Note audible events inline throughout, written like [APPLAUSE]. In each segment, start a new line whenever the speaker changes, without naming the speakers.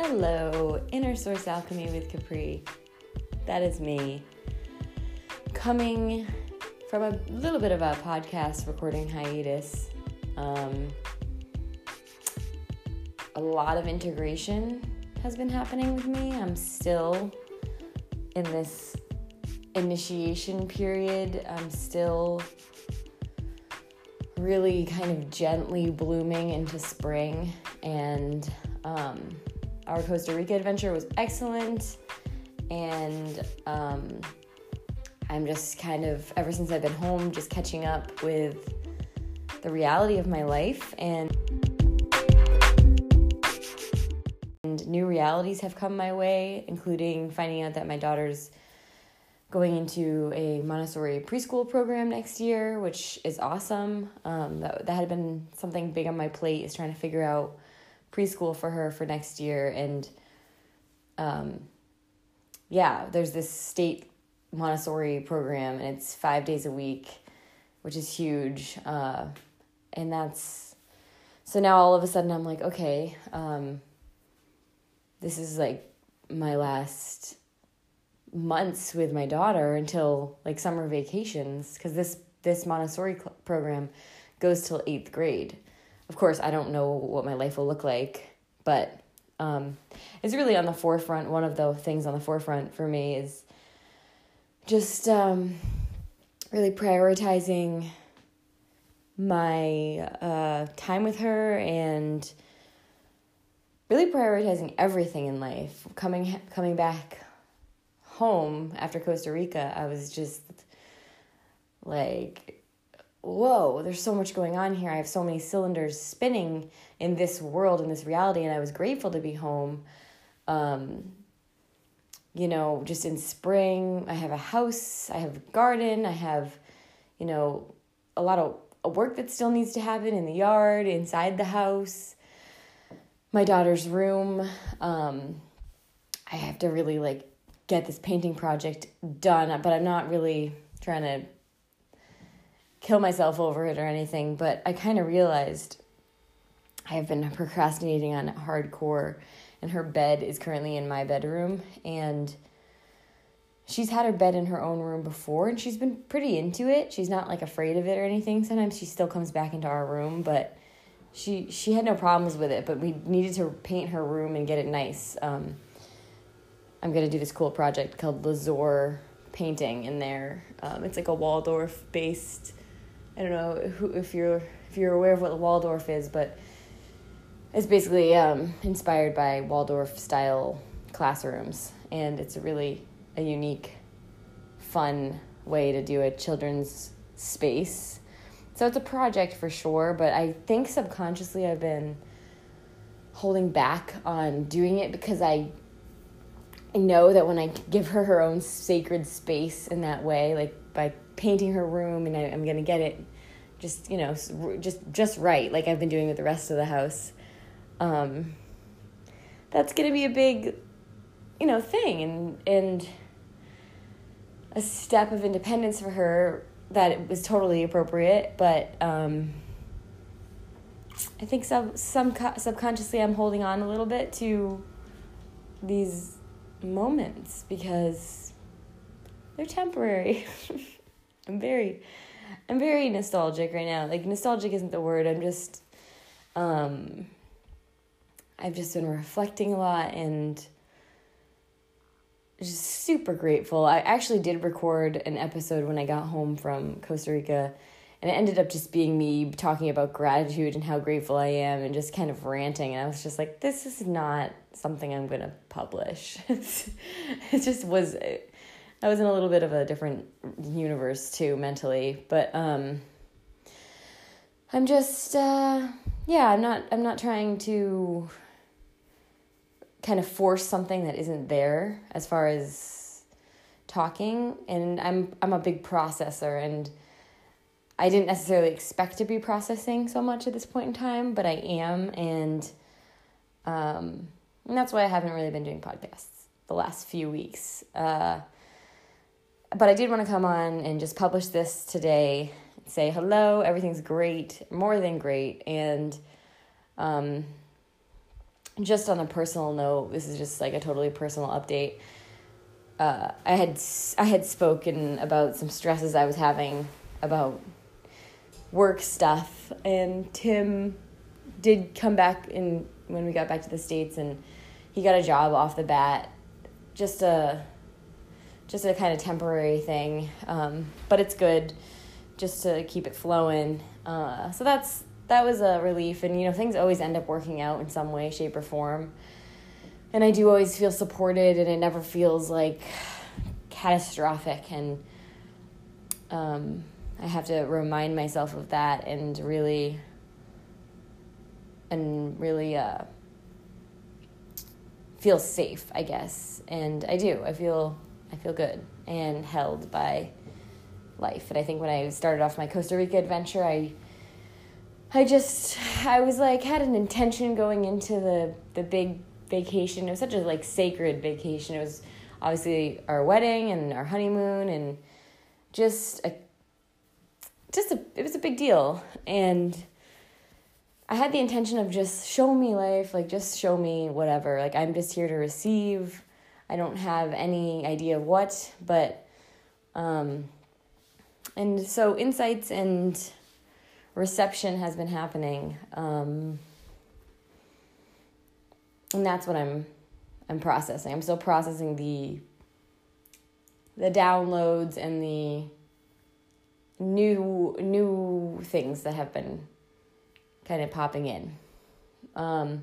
Hello, Inner Source Alchemy with Capri. That is me. Coming from a little bit of a podcast recording hiatus. Um, a lot of integration has been happening with me. I'm still in this initiation period. I'm still really kind of gently blooming into spring and um, our Costa Rica adventure was excellent, and um, I'm just kind of, ever since I've been home, just catching up with the reality of my life and. And new realities have come my way, including finding out that my daughter's going into a Montessori preschool program next year, which is awesome. Um, that, that had been something big on my plate, is trying to figure out preschool for her for next year. And um yeah there's this state montessori program and it's five days a week which is huge. Uh and that's so now all of a sudden i'm like okay um this is like my last months with my daughter until like summer vacations because this this montessori program goes till eighth grade of course, I don't know what my life will look like, but um, it's really on the forefront. One of the things on the forefront for me is just um, really prioritizing my uh, time with her and really prioritizing everything in life. Coming coming back home after Costa Rica, I was just like whoa, there's so much going on here. I have so many cylinders spinning in this world, in this reality, and I was grateful to be home. Um, you know, just in spring, I have a house, I have a garden, I have, you know, a lot of work that still needs to happen in the yard, inside the house, my daughter's room. Um, I have to really like get this painting project done, but I'm not really trying to kill myself over it or anything, but I kind of realized I have been procrastinating on hardcore, and her bed is currently in my bedroom, and she's had her bed in her own room before, and she's been pretty into it. She's not like afraid of it or anything. Sometimes she still comes back into our room, but she she had no problems with it. But we needed to paint her room and get it nice. Um, I'm gonna do this cool project called Lazure painting in there. Um, it's like a Waldorf based I don't know who, if you're if you're aware of what the Waldorf is, but it's basically um, inspired by Waldorf style classrooms, and it's really a unique, fun way to do a children's space. So it's a project for sure, but I think subconsciously I've been holding back on doing it because I know that when I give her her own sacred space in that way, like by painting her room and I, am gonna get it just you know just just right like I've been doing with the rest of the house. Um, that's gonna be a big you know thing and and a step of independence for her that was totally appropriate, but um, I think some some subconsciously I'm holding on a little bit to these moments because they're temporary. [LAUGHS] I'm very I'm very nostalgic right now. Like nostalgic isn't the word. I'm just um I've just been reflecting a lot and just super grateful. I actually did record an episode when I got home from Costa Rica and it ended up just being me talking about gratitude and how grateful I am and just kind of ranting and I was just like this is not something I'm going to publish. [LAUGHS] it just was I was in a little bit of a different universe too mentally, but um I'm just uh yeah, I'm not I'm not trying to kind of force something that isn't there as far as talking and I'm I'm a big processor and I didn't necessarily expect to be processing so much at this point in time, but I am and um and that's why I haven't really been doing podcasts the last few weeks. Uh but I did want to come on and just publish this today, say hello, everything's great, more than great, and um, just on a personal note, this is just like a totally personal update. Uh, I had I had spoken about some stresses I was having about work stuff, and Tim did come back in when we got back to the states, and he got a job off the bat, just a just a kind of temporary thing, um, but it's good just to keep it flowing. Uh, so that's that was a relief, and you know things always end up working out in some way, shape, or form. And I do always feel supported, and it never feels like catastrophic. And um, I have to remind myself of that, and really, and really uh, feel safe, I guess. And I do. I feel I feel good and held by life. And I think when I started off my Costa Rica adventure, I I just I was like had an intention going into the the big vacation. It was such a like sacred vacation. It was obviously our wedding and our honeymoon and just a just a it was a big deal and I had the intention of just show me life, like just show me whatever. Like I'm just here to receive. I don't have any idea what, but um and so insights and reception has been happening. Um and that's what I'm I'm processing. I'm still processing the the downloads and the new new things that have been kind of popping in. Um,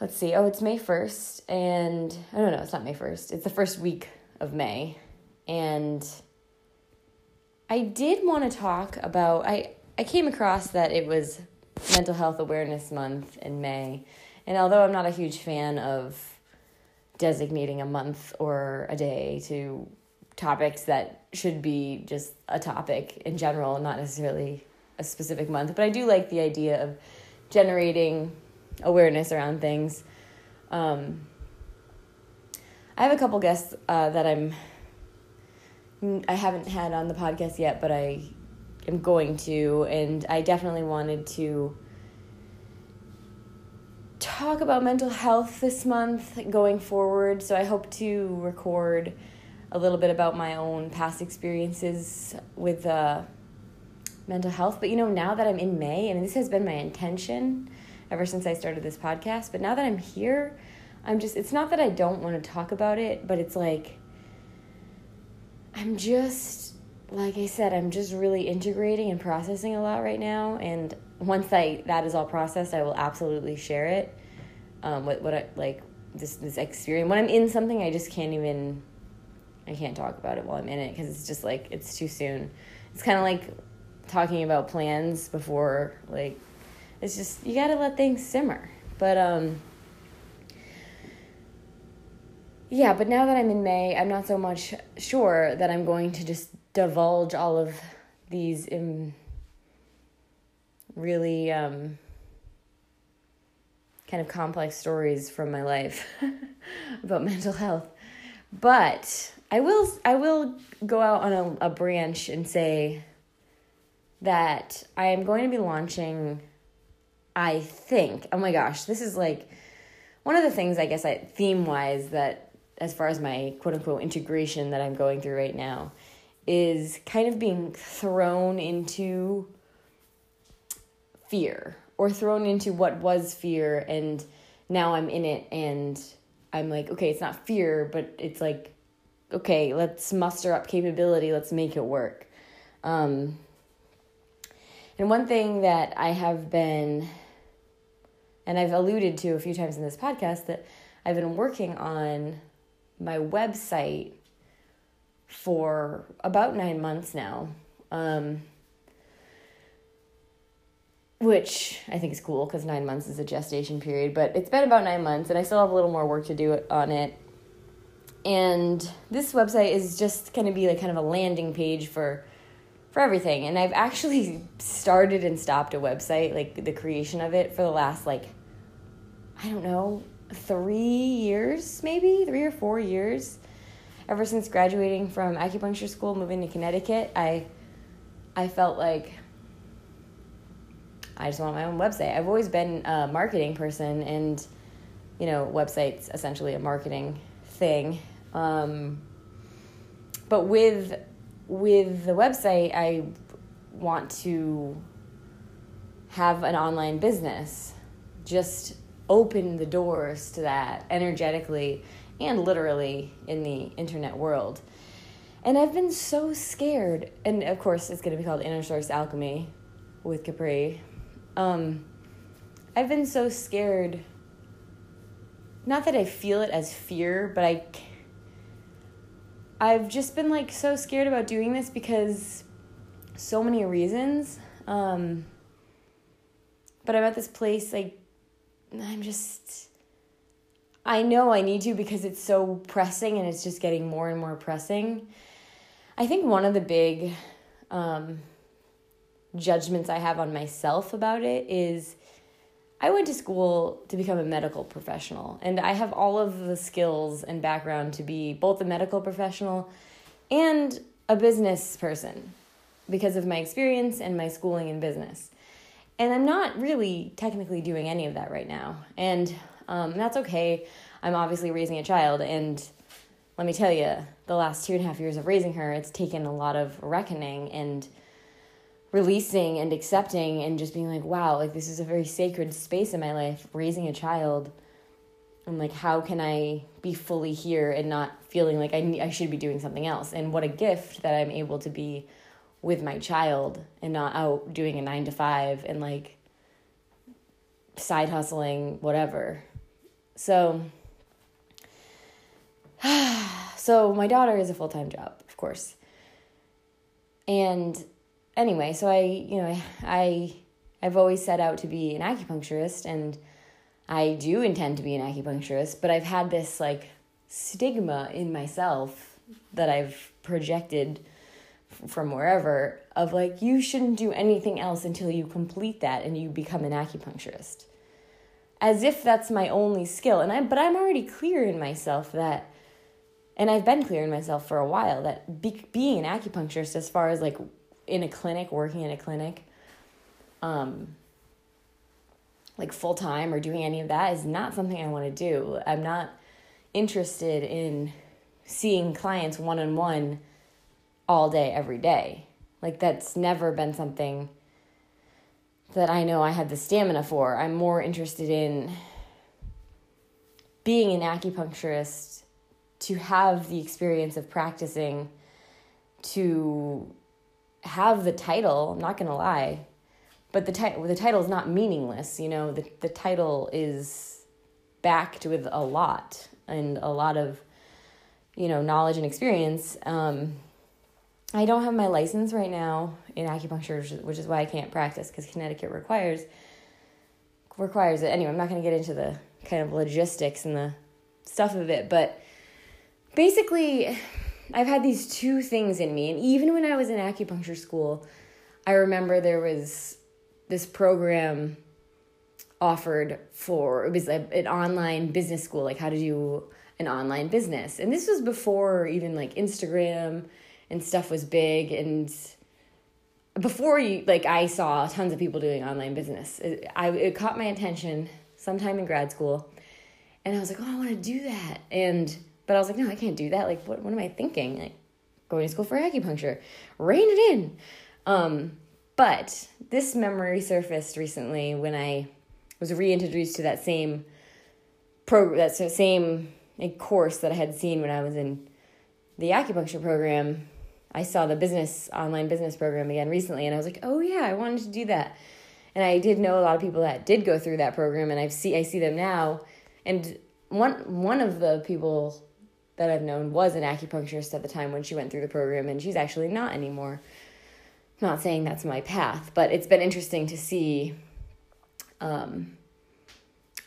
let's see. Oh, it's May 1st and I don't know, it's not May 1st. It's the first week of May. And I did want to talk about I I came across that it was Mental Health Awareness Month in May. And although I'm not a huge fan of designating a month or a day to topics that should be just a topic in general, not necessarily a specific month, but I do like the idea of generating awareness around things. Um, I have a couple guests uh, that I'm I haven't had on the podcast yet, but I am going to, and I definitely wanted to talk about mental health this month going forward. So I hope to record a little bit about my own past experiences with uh, mental health. But you know, now that I'm in May, and this has been my intention ever since I started this podcast, but now that I'm here, I'm just, it's not that I don't want to talk about it, but it's like, I'm just, like I said, I'm just really integrating and processing a lot right now. And once I that is all processed, I will absolutely share it. Um, what what I like this this experience when I'm in something, I just can't even. I can't talk about it while I'm in it because it's just like it's too soon. It's kind of like talking about plans before like it's just you got to let things simmer. But um yeah, but now that I'm in May, I'm not so much sure that I'm going to just divulge all of these um, really um, kind of complex stories from my life [LAUGHS] about mental health. But I will I will go out on a, a branch and say that I am going to be launching I think oh my gosh, this is like one of the things I guess I theme wise that as far as my quote unquote integration that I'm going through right now is kind of being thrown into fear or thrown into what was fear and now I'm in it and I'm like, okay, it's not fear, but it's like, okay, let's muster up capability, let's make it work. Um, and one thing that I have been, and I've alluded to a few times in this podcast, that I've been working on my website for about nine months now. Um, which I think is cool because nine months is a gestation period, but it's been about nine months and I still have a little more work to do on it. And this website is just going to be like kind of a landing page for for everything. And I've actually started and stopped a website, like the creation of it for the last like I don't know, three years, maybe three or four years. Ever since graduating from acupuncture school, moving to Connecticut, I, I felt like I just want my own website. I've always been a marketing person, and you know, websites essentially a marketing thing. Um, but with with the website, I want to have an online business. Just open the doors to that energetically and literally in the internet world. And I've been so scared. And of course, it's going to be called Inner Source Alchemy with Capri. Um, I've been so scared. Not that I feel it as fear, but I. I've just been like so scared about doing this because so many reasons. Um, but I'm at this place like I'm just I know I need to because it's so pressing and it's just getting more and more pressing. I think one of the big um, judgments I have on myself about it is I went to school to become a medical professional, and I have all of the skills and background to be both a medical professional and a business person because of my experience and my schooling in business. And I'm not really technically doing any of that right now. And um, that's okay. I'm obviously raising a child, and let me tell you, the last two and a half years of raising her, it's taken a lot of reckoning and releasing and accepting and just being like, wow, like this is a very sacred space in my life, raising a child. I'm like, how can I be fully here and not feeling like I, I should be doing something else? And what a gift that I'm able to be with my child and not out doing a nine to five and like side hustling, whatever. So, [SIGHS] so my daughter is a full time job, of course. And anyway, so I, you know, I, I've always set out to be an acupuncturist and I do intend to be an acupuncturist, but I've had this like stigma in myself that I've projected from wherever of like you shouldn't do anything else until you complete that and you become an acupuncturist. As if that's my only skill and i but i'm already clear in myself that and i've been clear in myself for a while that be, being an acupuncturist as far as like in a clinic working in a clinic um like full time or doing any of that is not something i want to do i'm not interested in seeing clients one on one all day, every day. Like, that's never been something that I know I had the stamina for. I'm more interested in being an acupuncturist to have the experience of practicing, to have the title. I'm not going to lie, but the, ti- the title is not meaningless. You know, the, the title is backed with a lot and a lot of, you know, knowledge and experience. Um, I don't have my license right now in acupuncture, which is why I can't practice because Connecticut requires requires it. Anyway, I'm not going to get into the kind of logistics and the stuff of it, but basically, I've had these two things in me, and even when I was in acupuncture school, I remember there was this program offered for it was a, an online business school, like how to do an online business, and this was before even like Instagram and stuff was big and before you like i saw tons of people doing online business. It, I, it caught my attention sometime in grad school and i was like oh i want to do that. And but i was like no i can't do that. Like what, what am i thinking? Like going to school for acupuncture. Rein it in. Um, but this memory surfaced recently when i was reintroduced to that same program that same course that i had seen when i was in the acupuncture program. I saw the business online business program again recently and I was like, "Oh yeah, I wanted to do that." And I did know a lot of people that did go through that program and I see I see them now. And one one of the people that I've known was an acupuncturist at the time when she went through the program and she's actually not anymore. I'm not saying that's my path, but it's been interesting to see um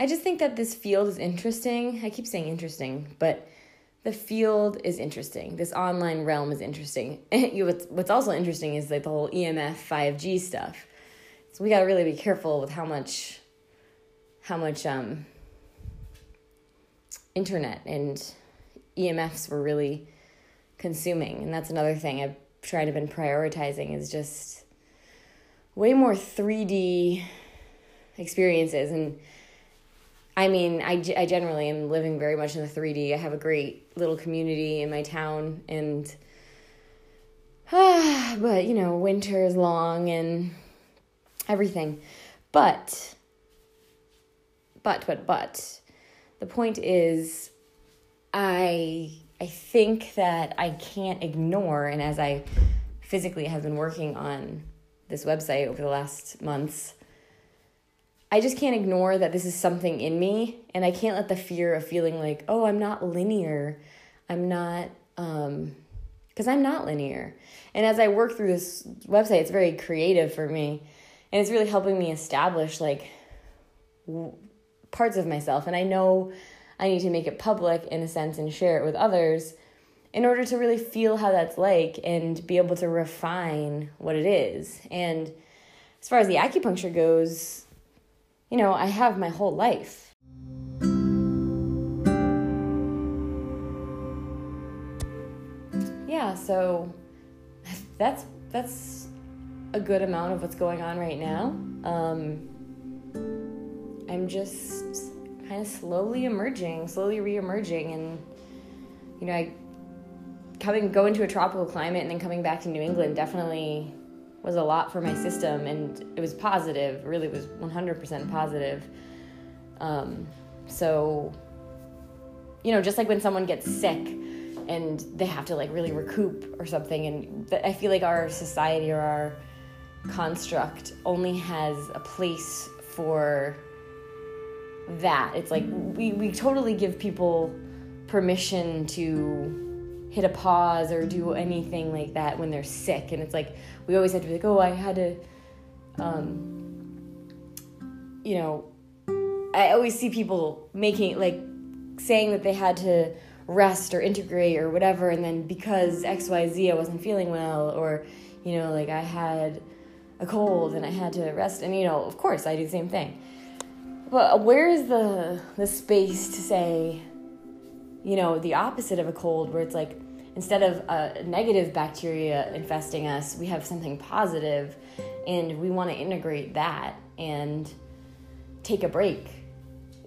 I just think that this field is interesting. I keep saying interesting, but the field is interesting. This online realm is interesting. [LAUGHS] what's, also interesting is like the whole EMF 5G stuff. So we got to really be careful with how much how much um internet and EMFs we're really consuming. And that's another thing I've tried to been prioritizing is just way more 3D experiences and I mean, I, I generally am living very much in the 3D. I have a great little community in my town, and ah, [SIGHS] but you know, winter is long and everything. But, but, but, but, the point is, I I think that I can't ignore, and as I physically have been working on this website over the last months I just can't ignore that this is something in me and I can't let the fear of feeling like, oh, I'm not linear. I'm not um because I'm not linear. And as I work through this website, it's very creative for me and it's really helping me establish like w- parts of myself and I know I need to make it public in a sense and share it with others in order to really feel how that's like and be able to refine what it is. And as far as the acupuncture goes, you know, I have my whole life. Yeah, so that's that's a good amount of what's going on right now. Um, I'm just kind of slowly emerging, slowly re-emerging, and you know, I coming going to a tropical climate and then coming back to New England definitely was a lot for my system and it was positive really was 100% positive. Um, so you know just like when someone gets sick and they have to like really recoup or something and i feel like our society or our construct only has a place for that it's like we, we totally give people permission to hit a pause or do anything like that when they're sick. And it's like we always have to be like, oh, I had to, um, you know, I always see people making like saying that they had to rest or integrate or whatever, and then because X Y Z I wasn't feeling well, or you know, like I had a cold and I had to rest, and you know, of course I do the same thing. But where is the the space to say, you know, the opposite of a cold, where it's like instead of a negative bacteria infesting us, we have something positive, and we want to integrate that and take a break.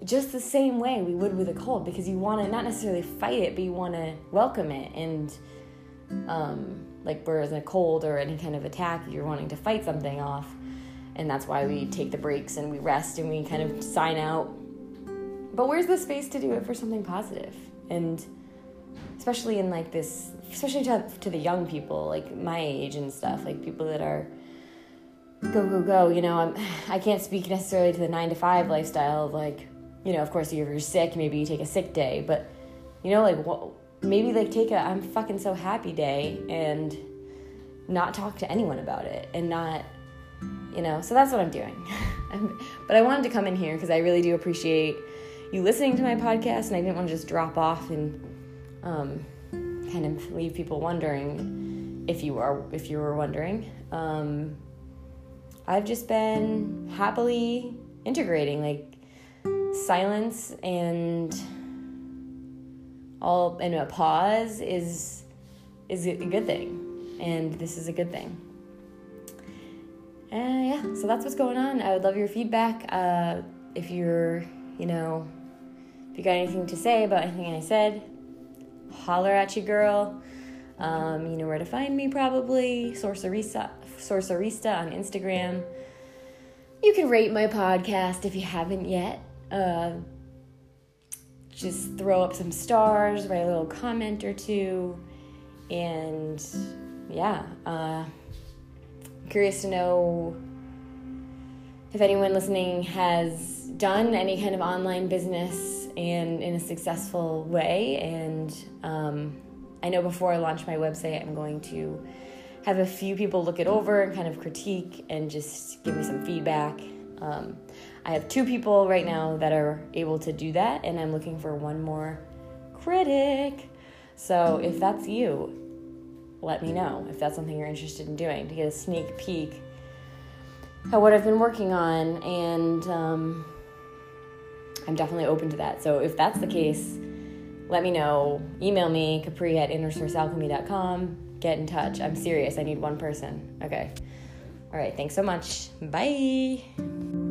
Just the same way we would with a cold, because you want to not necessarily fight it, but you want to welcome it. And um, like, whereas in a cold or any kind of attack, you're wanting to fight something off. And that's why we mm. take the breaks and we rest and we kind of sign out. But where's the space to do it for something positive? And especially in like this especially to, to the young people like my age and stuff like people that are go go go you know i'm [SIGHS] i can't speak necessarily to the nine to five lifestyle of like you know of course if you're sick maybe you take a sick day but you know like what maybe like take a i'm fucking so happy day and not talk to anyone about it and not you know? So that's what i'm doing. [LAUGHS] But i wanted to come in here because i really do appreciate you listening to my podcast and i didn't want to just drop off and um, kind of leave people wondering if you are if you were wondering. Um, I've just been happily integrating like silence and all and a pause is is a good thing. And this is a good thing yeah so that's what's going on i would love your feedback uh, if you're you know if you got anything to say about anything i said holler at you, girl. Um, you know where to find me, probably. Sorcerista, Sorcerista on Instagram. You can rate my podcast if you haven't yet. Uh, just throw up some stars, write a little comment or two, and yeah, uh, curious to know if anyone listening has done any kind of online business and in a successful way. And um, I know before I launch my website, I'm going to have a few people look it over and kind of critique and just give me some feedback. Um, I have two people right now that are able to do that, and I'm looking for one more critic. So if that's you, let me know if that's something you're interested in doing to get a sneak peek at what I've been working on and. Um, I'm definitely open to that. So if that's the case, let me know. Email me, capri at innersourcealchemy.com. Get in touch. I'm serious. I need one person. Okay. All right. Thanks so much. Bye.